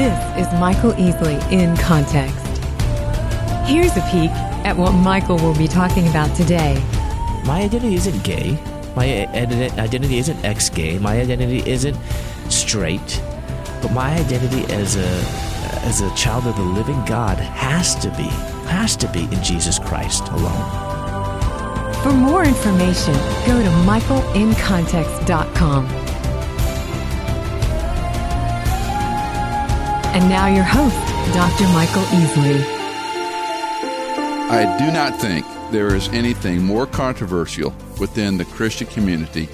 This is Michael Easley in Context. Here's a peek at what Michael will be talking about today. My identity isn't gay. My identity isn't ex gay. My identity isn't straight. But my identity as a, as a child of the living God has to be, has to be in Jesus Christ alone. For more information, go to michaelincontext.com. And now your host, Dr. Michael Easley. I do not think there is anything more controversial within the Christian community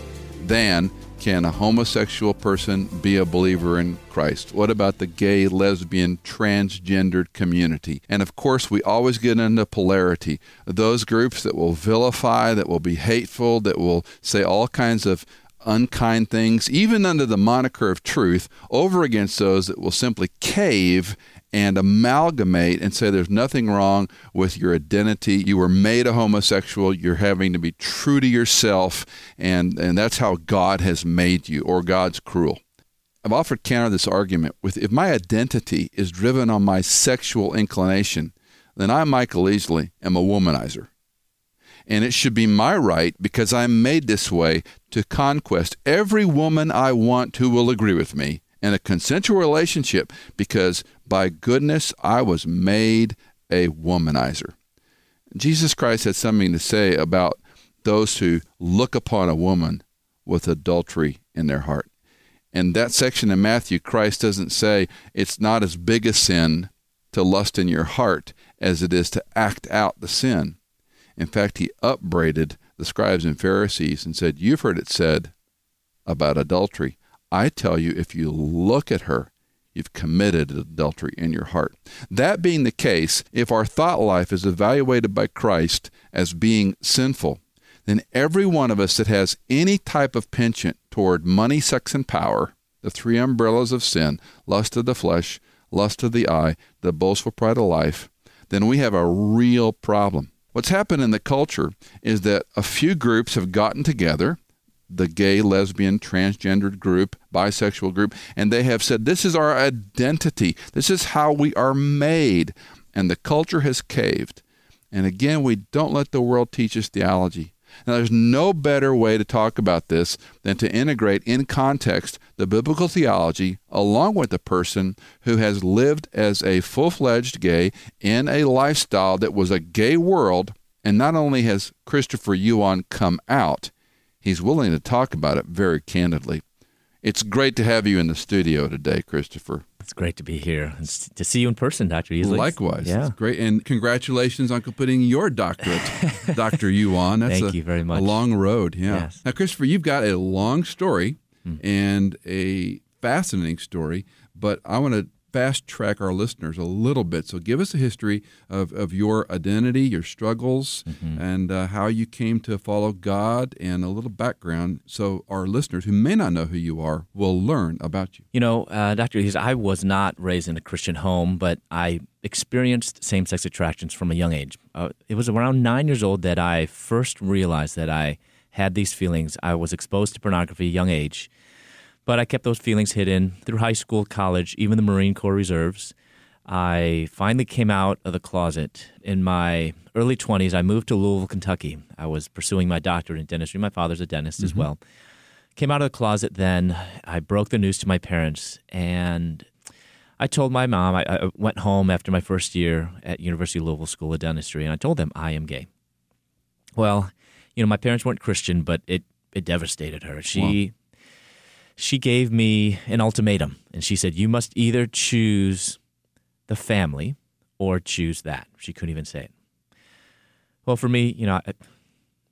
than can a homosexual person be a believer in Christ? What about the gay, lesbian, transgendered community? And of course, we always get into polarity. Those groups that will vilify, that will be hateful, that will say all kinds of unkind things, even under the moniker of truth, over against those that will simply cave and amalgamate and say there's nothing wrong with your identity. You were made a homosexual. You're having to be true to yourself, and, and that's how God has made you, or God's cruel. I've offered counter this argument with if my identity is driven on my sexual inclination, then I, Michael Easley, am a womanizer. And it should be my right, because I'm made this way, to conquest every woman I want who will agree with me in a consensual relationship because by goodness I was made a womanizer. Jesus Christ had something to say about those who look upon a woman with adultery in their heart. In that section in Matthew, Christ doesn't say it's not as big a sin to lust in your heart as it is to act out the sin. In fact, he upbraided the scribes and Pharisees and said, You've heard it said about adultery. I tell you, if you look at her, you've committed adultery in your heart. That being the case, if our thought life is evaluated by Christ as being sinful, then every one of us that has any type of penchant toward money, sex, and power, the three umbrellas of sin, lust of the flesh, lust of the eye, the boastful pride of life, then we have a real problem. What's happened in the culture is that a few groups have gotten together the gay, lesbian, transgendered group, bisexual group, and they have said, This is our identity. This is how we are made. And the culture has caved. And again, we don't let the world teach us theology. Now, there's no better way to talk about this than to integrate in context the biblical theology along with a person who has lived as a full fledged gay in a lifestyle that was a gay world. And not only has Christopher Yuan come out, he's willing to talk about it very candidly. It's great to have you in the studio today, Christopher. It's great to be here and to see you in person, Dr. Easley. Likewise. Yeah. It's great. And congratulations on completing your doctorate, Dr. Yuan. That's Thank a, you very much. A long road. Yeah. Yes. Now, Christopher, you've got a long story hmm. and a fascinating story, but I want to fast track our listeners a little bit. So give us a history of, of your identity, your struggles, mm-hmm. and uh, how you came to follow God, and a little background so our listeners who may not know who you are will learn about you. You know, uh, Dr. Hughes, I was not raised in a Christian home, but I experienced same sex attractions from a young age. Uh, it was around nine years old that I first realized that I had these feelings. I was exposed to pornography at a young age but I kept those feelings hidden through high school, college, even the Marine Corps Reserves. I finally came out of the closet in my early 20s. I moved to Louisville, Kentucky. I was pursuing my doctorate in dentistry. My father's a dentist mm-hmm. as well. Came out of the closet then. I broke the news to my parents and I told my mom, I, I went home after my first year at University of Louisville School of Dentistry and I told them I am gay. Well, you know, my parents weren't Christian, but it, it devastated her. She she gave me an ultimatum and she said, You must either choose the family or choose that. She couldn't even say it. Well, for me, you know,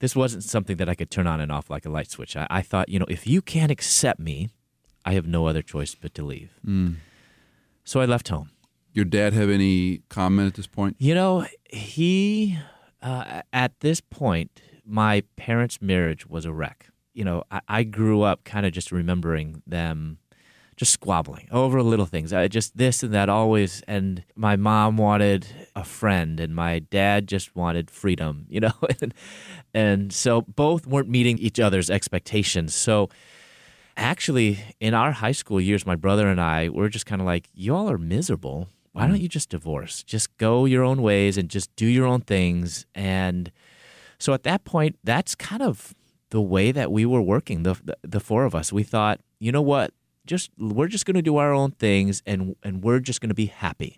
this wasn't something that I could turn on and off like a light switch. I, I thought, you know, if you can't accept me, I have no other choice but to leave. Mm. So I left home. Your dad have any comment at this point? You know, he, uh, at this point, my parents' marriage was a wreck you know, I, I grew up kind of just remembering them just squabbling over little things. I just this and that always. And my mom wanted a friend, and my dad just wanted freedom, you know. and, and so both weren't meeting each other's expectations. So actually, in our high school years, my brother and I were just kind of like, y'all are miserable. Why don't mm. you just divorce? Just go your own ways and just do your own things. And so at that point, that's kind of the way that we were working, the, the, the four of us. We thought, you know what? Just we're just going to do our own things and and we're just going to be happy.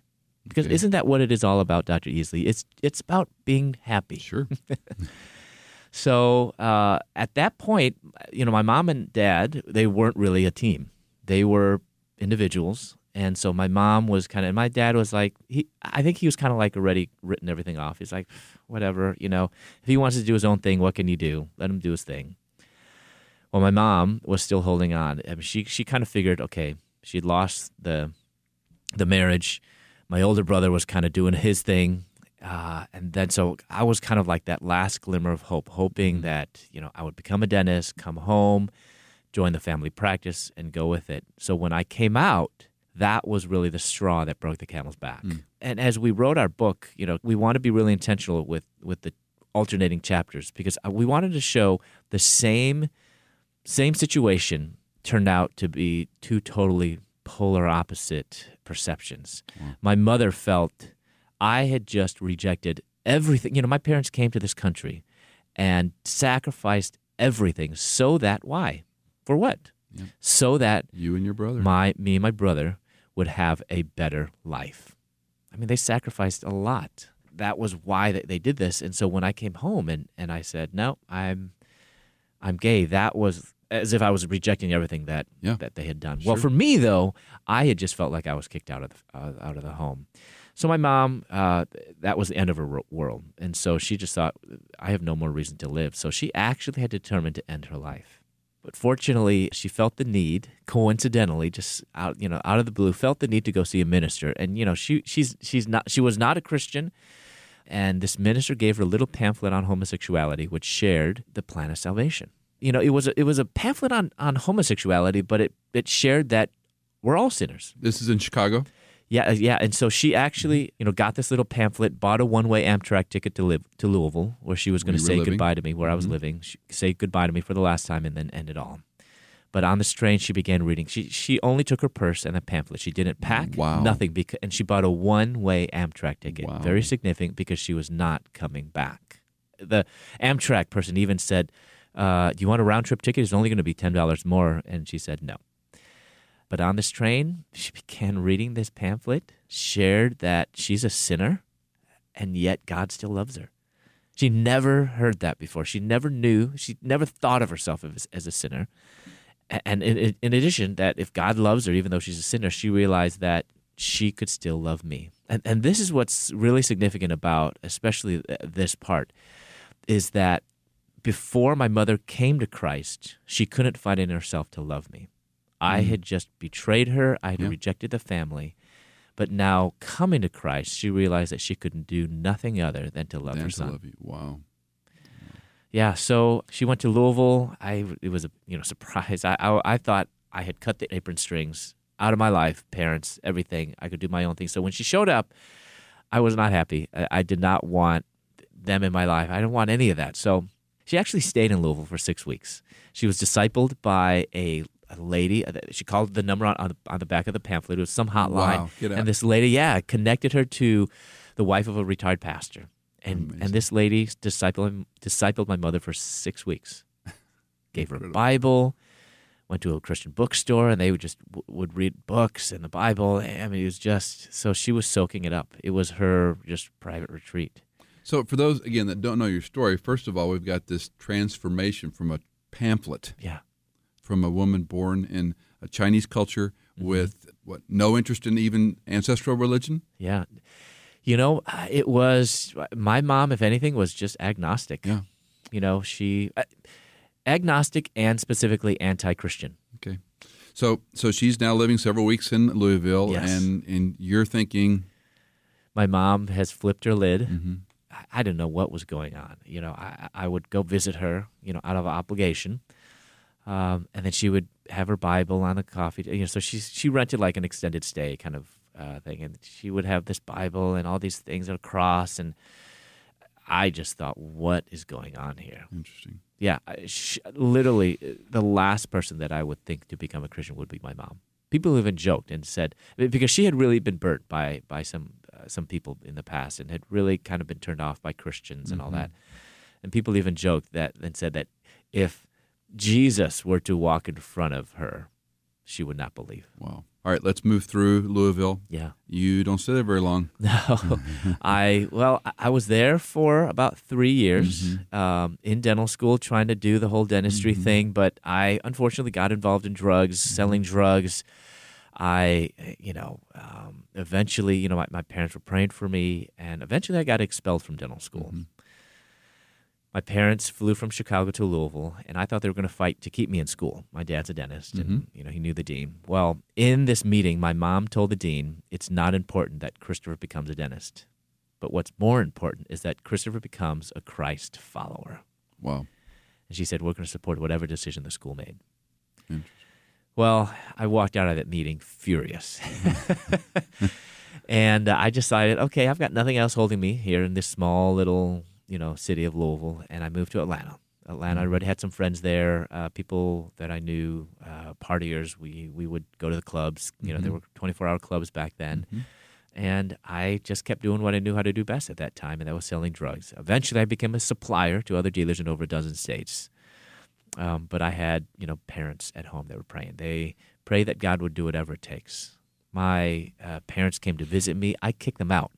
Because Okay. isn't that what it is all about, Dr. Easley? It's it's about being happy. Sure. So uh, at that point, you know, my mom and dad, they weren't really a team. They were individuals. And so my mom was kind of, and my dad was like, he, I think he was kind of like already written everything off. He's like, whatever, you know, if he wants to do his own thing, what can you do? Let him do his thing. Well, my mom was still holding on. I mean, she she kind of figured, okay, she'd lost the the marriage. My older brother was kind of doing his thing, uh, and then so I was kind of like that last glimmer of hope, hoping that you know I would become a dentist, come home, join the family practice, and go with it. So when I came out, that was really the straw that broke the camel's back. And as we wrote our book, you know, we want to be really intentional with with the alternating chapters because uh, we wanted to show the same same situation turned out to be two totally polar opposite perceptions. My mother felt I had just rejected everything. You know, my parents came to this country and sacrificed everything so that why? For what? So that You and your brother. my me and my brother would have a better life. I mean, they sacrificed a lot. That was why they, they did this. And so when I came home and, and I said, no, I'm I'm gay, that was as if I was rejecting everything that Yeah. that they had done. Well, for me though, I had just felt like I was kicked out of the, uh, out of the home. So my mom, uh, that was the end of her world, and so she just thought, I have no more reason to live. So she actually had determined to end her life. But fortunately, she felt the need, coincidentally, just out you know out of the blue, felt the need to go see a minister. And you know she she's she's not she was not a Christian, and this minister gave her a little pamphlet on homosexuality, which shared the plan of salvation. You know, it was a, it was a pamphlet on on homosexuality, but it it shared that we're all sinners. This is in Chicago. Yeah, uh, yeah. And so she actually, you know, got this little pamphlet, bought a one-way Amtrak ticket to live to Louisville, where she was going to say living? goodbye to me, where I was living, she, say goodbye to me for the last time, and then end it all. But on the train, she began reading. She she only took her purse and a pamphlet. She didn't pack Wow. nothing, because, and she bought a one-way Amtrak ticket. Wow. Very significant because she was not coming back. The Amtrak person even said, uh, "Do you want a round-trip ticket? It's only going to be ten dollars more." And she said no. But on this train, she began reading this pamphlet, shared that she's a sinner, and yet God still loves her. She never heard that before. She never knew, she never thought of herself as, as a sinner. And in, in addition, that if God loves her, even though she's a sinner, she realized that she could still love me. And, and this is what's really significant about, especially uh, this part, is that before my mother came to Christ, she couldn't find in herself to love me. I mm-hmm. had just betrayed her, I had Yeah. rejected the family. But now, coming to Christ, she realized that she could do nothing other than to love Dan her son. love you. Wow. Yeah, so she went to Louisville. I it was a you know surprise. I, I I thought I had cut the apron strings out of my life, parents, everything. I could do my own thing. So when she showed up, I was not happy. I, I did not want them in my life. I didn't want any of that. So she actually stayed in Louisville for six weeks. She was discipled by a, a lady. uh, She called the number on, on, the, on the back of the pamphlet. It was some hotline. Wow, get out. And this lady, yeah, connected her to the wife of a retired pastor. And, Amazing. and this lady discipled, discipled my mother for six weeks. Gave her a Bible, went to a Christian bookstore, and they would just w- would read books and the Bible. I mean, it was just so she was soaking it up. It was her just private retreat. So, for those again that don't know your story, first of all, we've got this transformation from a pamphlet Yeah. From a woman born in a Chinese culture Mm-hmm. with what no interest in even ancestral religion. Yeah. You know, uh, it was my mom, if anything, was just agnostic. Yeah. You know, she uh, agnostic and specifically anti-Christian. Okay, so so she's now living several weeks in Louisville, Yes. and and you're thinking, My mom has flipped her lid. Mm-hmm. I, I didn't know what was going on. You know, I, I would go visit her, you know, out of obligation. Um, and then she would have her Bible on the coffee. You know, so she she rented like an extended stay kind of uh, thing, and she would have this Bible and all these things, and a cross, and I just thought, what is going on here? Interesting. Yeah, I- sh- literally, uh, the last person that I would think to become a Christian would be my mom. People even joked and said because she had really been burnt by by some uh, some people in the past and had really kind of been turned off by Christians and all that. And people even joked that and said that if Jesus were to walk in front of her, she would not believe. Wow. All right, let's move through Louisville. Yeah. You don't stay there very long. No, I well, I- was there for about three years um, in dental school, trying to do the whole dentistry thing. But I unfortunately got involved in drugs, selling drugs. I, you know, um, eventually, you know, my, my parents were praying for me, and eventually, I got expelled from dental school. My parents flew from Chicago to Louisville, and I thought they were going to fight to keep me in school. My dad's a dentist, and you know he knew the dean. Well, in this meeting, my mom told the dean it's not important that Christopher becomes a dentist, but what's more important is that Christopher becomes a Christ follower. Wow. And she said we're going to support whatever decision the school made. Well, I walked out of that meeting furious. and uh, I decided, okay, I've got nothing else holding me here in this small little, you know, city of Louisville, and I moved to Atlanta. Atlanta, I already had some friends there, uh, people that I knew, uh, partiers. We we would go to the clubs. You know, there were 24-hour clubs back then. And I just kept doing what I knew how to do best at that time, and that was selling drugs. Eventually, I became a supplier to other dealers in over a dozen states. Um, but I had, you know, parents at home that were praying. They pray that God would do whatever it takes. My uh, parents came to visit me. I kicked them out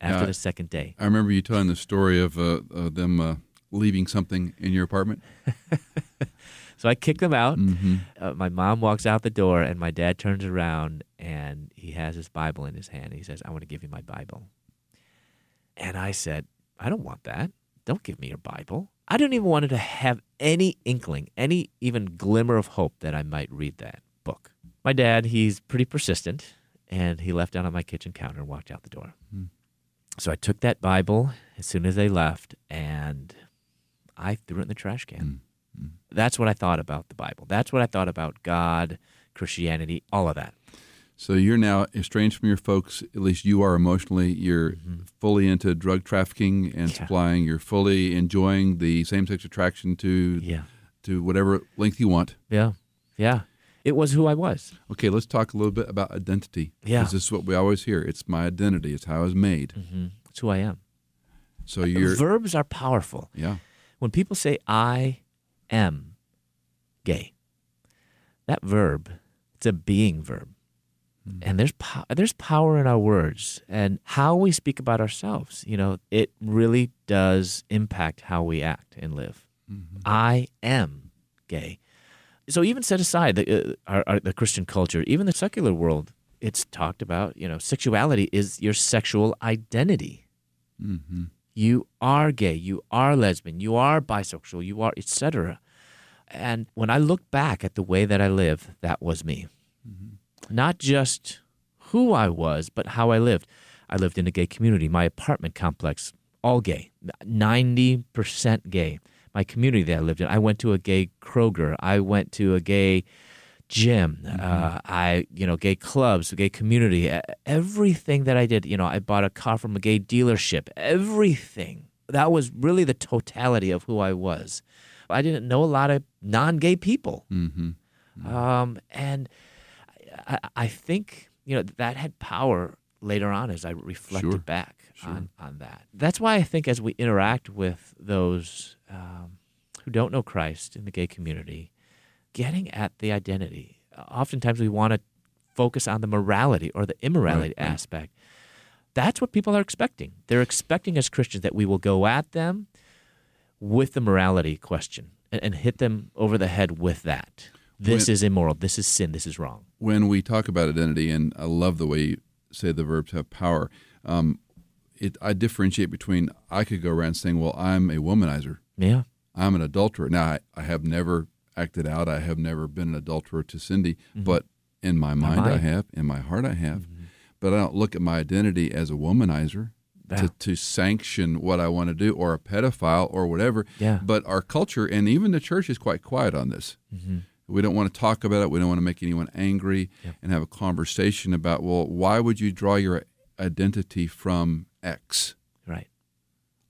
after Yeah. the second day. I remember you telling the story of uh, uh, them uh, leaving something in your apartment. So I kicked them out. Mm-hmm. Uh, my mom walks out the door, and my dad turns around and he has his Bible in his hand. He says, I want to give you my Bible. And I said, I don't want that. Don't give me your Bible. I didn't even want to have any inkling, any even glimmer of hope that I might read that book. My dad, he's pretty persistent, and he left out on my kitchen counter and walked out the door. So I took that Bible as soon as they left, and I threw it in the trash can. That's what I thought about the Bible. That's what I thought about God, Christianity, all of that. So you're now estranged from your folks. At least you are emotionally. You're fully into drug trafficking and Mm-hmm. Yeah. supplying. You're fully enjoying the same-sex attraction to Yeah. to whatever length you want. Yeah. Yeah. It was who I was. Okay, let's talk a little bit about identity. Yeah. this is what we always hear. It's my identity. It's how I was made. hmm It's who I am. So you're Verbs are powerful. yeah. When people say, I am gay, that verb, it's a being verb. And there's po- there's power in our words and how we speak about ourselves. You know, it really does impact how we act and live. I am gay. So even set aside the uh, our, our, the Christian culture, even the secular world, it's talked about. You know, sexuality is your sexual identity. Mm-hmm. You are gay. You are lesbian. You are bisexual. You are etc. And when I look back at the way that I live, that was me. Not just who I was, but how I lived. I lived in a gay community. My apartment complex, all gay, 90% gay. My community that I lived in, I went to a gay Kroger. I went to a gay gym. Uh, I, you know, gay clubs, gay community. Everything that I did, you know, I bought a car from a gay dealership. Everything. That was really the totality of who I was. I didn't know a lot of non-gay people, Mm-hmm. um, and I, I think you know that had power later on as I reflected Sure. back Sure. on on that. That's why I think as we interact with those um, who don't know Christ in the gay community, getting at the identity. Oftentimes we want to focus on the morality or the immorality Right, right. aspect. That's what people are expecting. They're expecting as Christians that we will go at them with the morality question and, and hit them over the head with that. This When- is immoral. This is sin. This is wrong. When we talk about identity, and I love the way you say the verbs have power. Um, it, I differentiate between I could go around saying, "Well, I'm a womanizer. Yeah. I'm an adulterer." Now, I, I have never acted out. I have never been an adulterer to Cindy, Mm-hmm. but in my mind, I mind. have. In my heart, I have. Mm-hmm. But I don't look at my identity as a womanizer. To, to sanction what I want to do, or a pedophile, or whatever. Yeah. But our culture and even the church is quite quiet on this. Mm-hmm. We don't want to talk about it. We don't want to make anyone angry and have a conversation about, well, why would you draw your identity from X? Right.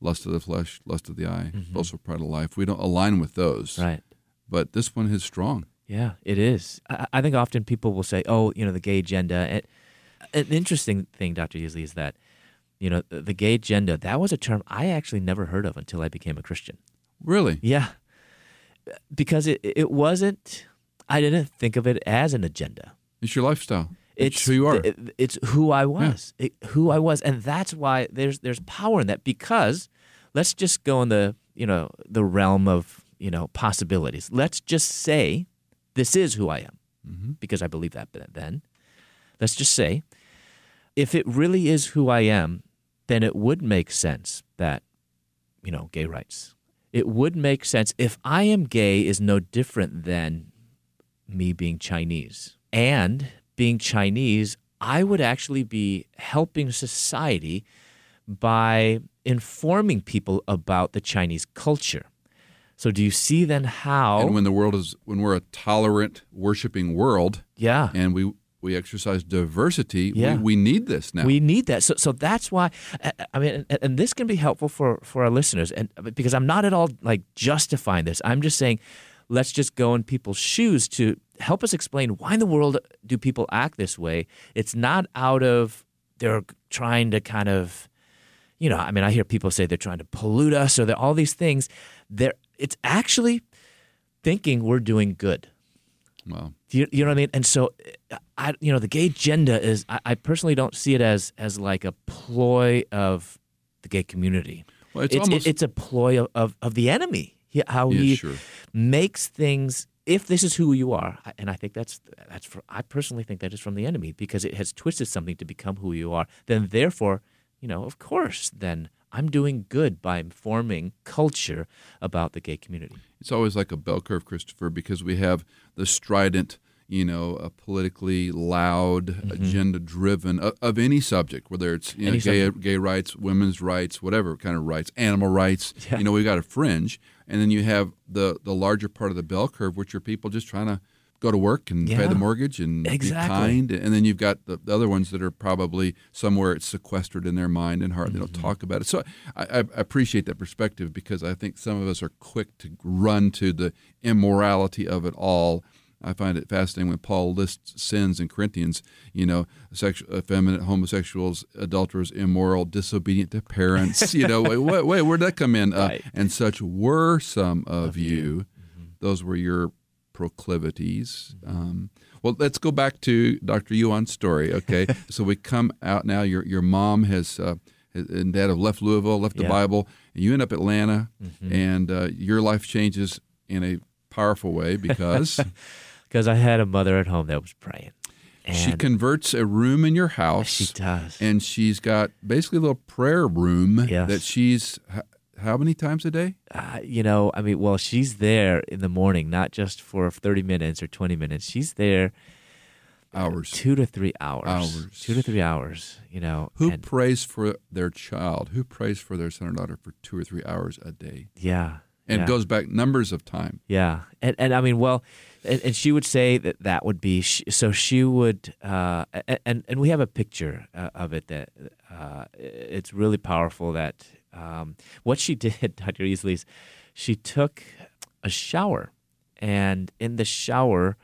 lust of the flesh, lust of the eye, also pride of life. We don't align with those. Mm-hmm. Right. But this one is strong. Yeah, it is. I, I think often people will say, "Oh, you know, the gay agenda." And an interesting thing, Dr. Easley, is that you know the, the gay agenda. That was a term I actually never heard of until I became a Christian. Really? Yeah, because it it wasn't. I didn't think of it as an agenda. It's your lifestyle. It's, It's who you are. It's who I was. It- who I was, and that's why there's there's power in that. Because let's just go in the you know the realm of you know possibilities. Let's just say this is who I am, Mm-hmm. because I believe that then. Let's just say if it really is who I am, then it would make sense that you know gay rights. It would make sense if I am gay is no different than me being Chinese. And being Chinese, I would actually be helping society by informing people about the Chinese culture. So do you see then how and when the world is when we're a tolerant, worshiping world, yeah and we we exercise diversity, Yeah. we, we need this now. We need that. So, so that's why. I- mean, and, and this can be helpful for for our listeners, and because I'm not at all like justifying this. I'm just saying, let's just go in people's shoes to help us explain why in the world do people act this way. It's not out of they're trying to kind of, you know. I mean, I hear people say they're trying to pollute us or they're all these things. They're it's actually thinking we're doing good. well, Do you, you know what I mean? And so, I you know the gay agenda is I, I personally don't see it as as like a ploy of the gay community. Well, it's it's, almost- it's a ploy of, of, of the enemy. He, how Yeah, he sure. makes things. If this is who you are, and I think that's that's for I personally think that is from the enemy because it has twisted something to become who you are. Then therefore, you know, of course, then I'm doing good by informing culture about the gay community. it's always like a bell curve, Christopher, because we have the strident, you know, a politically loud, mm-hmm. agenda-driven of, of any subject, whether it's you know, gay, gay rights, women's rights, whatever kind of rights, animal rights. You know, we've got a fringe, and then you have the the larger part of the bell curve, which are people just trying to go to work and pay the mortgage and Exactly. be kind, and then you've got the, the other ones that are probably somewhere it's sequestered in their mind and heart. They don't mm-hmm. talk about it. So I, I appreciate that perspective because I think some of us are quick to run to the immorality of it all. I find it fascinating when Paul lists sins in Corinthians. You know, sexual, effeminate, homosexuals, adulterers, immoral, disobedient to parents. You know, wait, wait, wait where'd that come in? Uh, Right. and such were some of, you. Those were your proclivities. Um, well, let's go back to Dr. Yuan's story. Okay, so we come out now. Your your mom has. Uh, and dad have left Louisville, left the Bible, and you end up Atlanta, and uh, your life changes in a powerful way because Because I had a mother at home that was praying. she converts a room in your house. She does. and she's got basically a little prayer room Yes. that she's how many times a day? uh, you know, I mean, well, she's there in the morning, not just for 30 minutes or 20 minutes. She's there Hours. two to three hours. Hours. Two to three hours, you know. Who prays for their child? Who prays for their son or daughter for two or three hours a day? yeah. And yeah. it goes back numbers of time. Yeah, and and I mean, well, and, and she would say that that would be sh so. She would, uh, and and we have a picture uh, of it that uh, it's really powerful. That um, what she did, Dr. Easley, is she took a shower, and in the shower.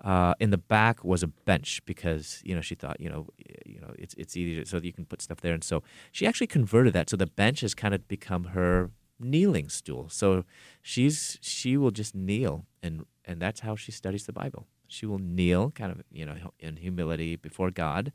Uh, in the back was a bench because you know she thought you know you know it's it's easy to, so that you can put stuff there and so she actually converted that so the bench has kind of become her kneeling stool. So she's she will just kneel and and that's how she studies the Bible. She will kneel, kind of you know, in humility before God,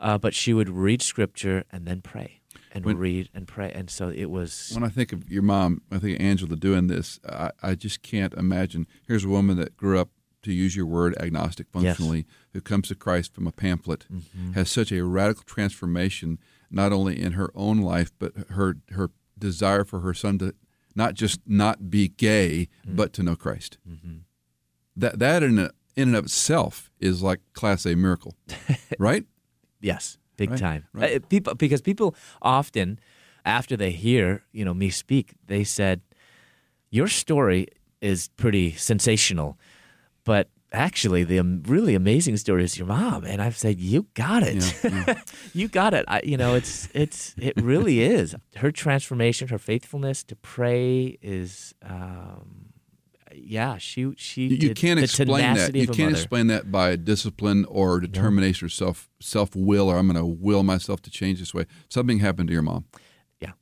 uh, but she would read scripture and then pray and When- read and pray. And so it was. When I think of your mom, I think of Angela doing this. I, I just can't imagine. Here's a woman that grew up, to use your word, agnostic Yes. functionally, who comes to Christ from a pamphlet, Mm-hmm. has such a radical transformation, not only in her own life, but her her desire for her son to not just not be gay, Mm. but to know Christ. Mm-hmm. That that in a, in and of itself is like class A miracle, right? Yes, big Right, time. right. Uh, people because people often after they hear you know me speak, they said, "Your story is pretty sensational, but actually the really amazing story is your mom, and I've said you got it, Yeah, yeah. you got it. I, you know, it's it's it really is her transformation, her faithfulness to pray is. Um, yeah, she she You, can't explain that. You can't mother. explain that by discipline or determination or self self will or I'm going to will myself to change this way. Something happened to your mom. Yeah,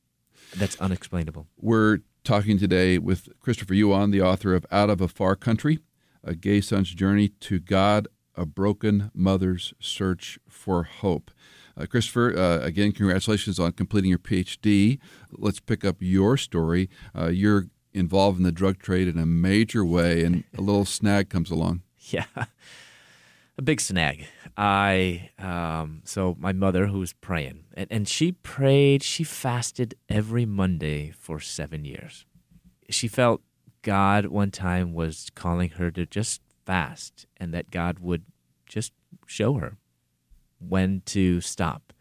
that's unexplainable. We're talking today with Christopher Yuan, the author of Out of a Far Country, a gay son's journey to God, a broken mother's search for hope. Uh, Christopher, uh, again, congratulations on completing your PhD. Let's pick up your story. Uh, you're involved in the drug trade in a major way, and a little snag comes along. Yeah, a big snag. I um, so my mother who was praying, and, and she prayed. She fasted every Monday for seven years. She felt God one time was calling her to just fast, and that God would just show her when to stop.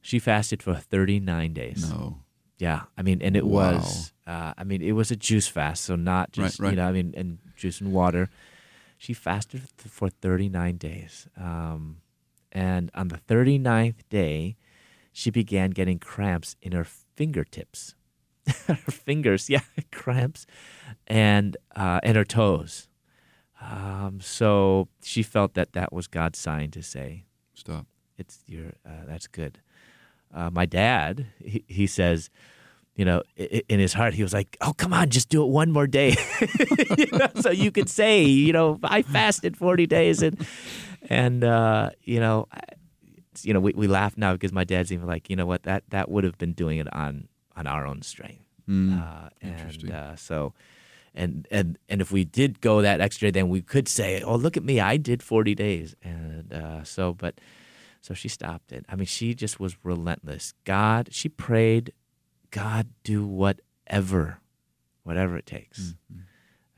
She fasted for thirty nine days. No. Yeah, I mean, and it Wow. was, uh, I mean, it was a juice fast, so not just Right, right. you know, I mean, and juice and water. She fasted for 39 days, um, and on the 39th day, she began getting cramps in her fingertips, her fingers, yeah, cramps, and uh, and her toes. Um, so she felt that that was God's sign to say, Stop. it's your uh, that's good. Uh, my dad, he, he says, you know, in his heart, he was like, "Oh, come on, just do it one more day," You know, so you could say, you know, I fasted forty days, and and uh, you know, I- you know, we, we laugh now because my dad's even like, you know what, that that would have been doing it on on our own strength, uh, and uh, so. And, and and if we did go that extra, then we could say, "Oh, look at me! I did forty days." And uh, so, but so she stopped it. I mean, she just was relentless. God, she prayed, God, do whatever, whatever it takes.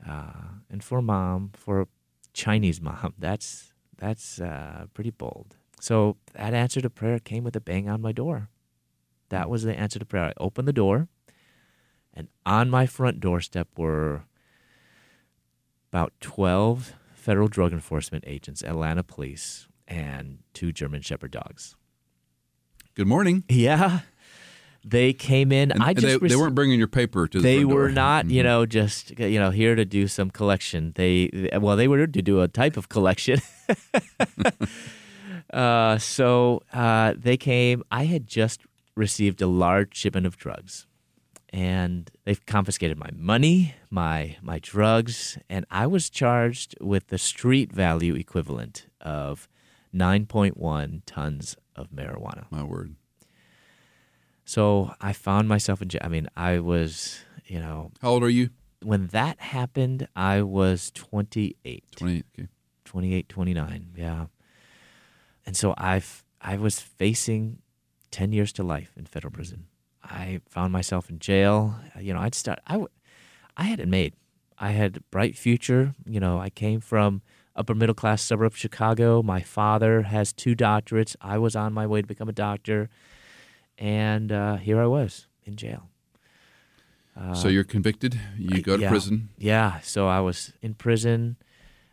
Uh, and for mom, for a Chinese mom, that's that's uh, pretty bold. So that answer to prayer came with a bang on my door. That was the answer to prayer. I opened the door, and on my front doorstep were about twelve federal drug enforcement agents, Atlanta police, and two German Shepherd dogs. Good morning. Yeah. They came in. And, I just they, they weren't bringing your paper to the they were not, you Mhm. know, just you know here to do some collection. They well, they were to do a type of collection. uh, so uh, they came. I had just received a large shipment of drugs, and they've confiscated my money, my my drugs, and I was charged with the street value equivalent of nine point one tons of marijuana. My word. So I found myself in jail. I mean, I was, you know, How old are you? when that happened, I was 28, 28. Okay. 28, 29. Yeah. And so I've, I was facing 10 years to life in federal prison. I found myself in jail. You know, I'd start, I, w- I had it made. I had a bright future. You know, I came from upper middle class suburb of Chicago. My father has two doctorates. I was on my way to become a doctor. And uh, here I was in jail. so you're convicted. You go to Uh, yeah. prison. Yeah, so I was in prison.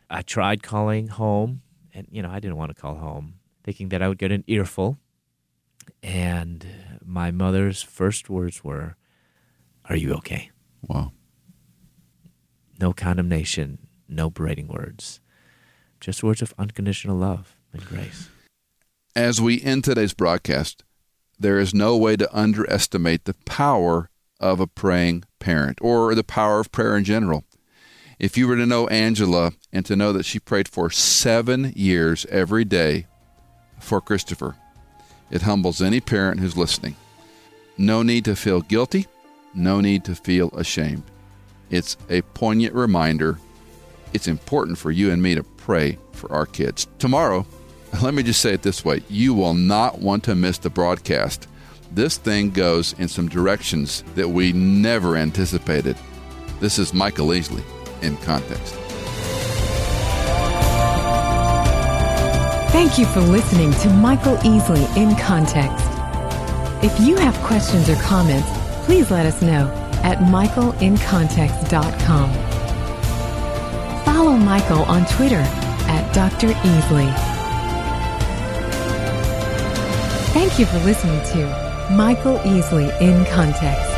I tried calling home, and you know I didn't want to call home, thinking that I would get an earful. And my mother's first words were, "Are you okay?" Wow. No condemnation, no berating words, just words of unconditional love and grace. As we end today's broadcast, there is no way to underestimate the power of a praying parent or the power of prayer in general. If you were to know Angela and to know that she prayed for seven years every day for Christopher, it humbles any parent who's listening. No need to feel guilty, no need to feel ashamed. It's a poignant reminder it's important for you and me to pray for our kids. Tomorrow, let me just say it this way you will not want to miss the broadcast. This thing goes in some directions that we never anticipated. This is Michael Easley in context. Thank you for listening to Michael Easley in Context. If you have questions or comments, please let us know at michaelincontext.com. Follow Michael on Twitter at Dr. Easley. Thank you for listening to Michael Easley in Context.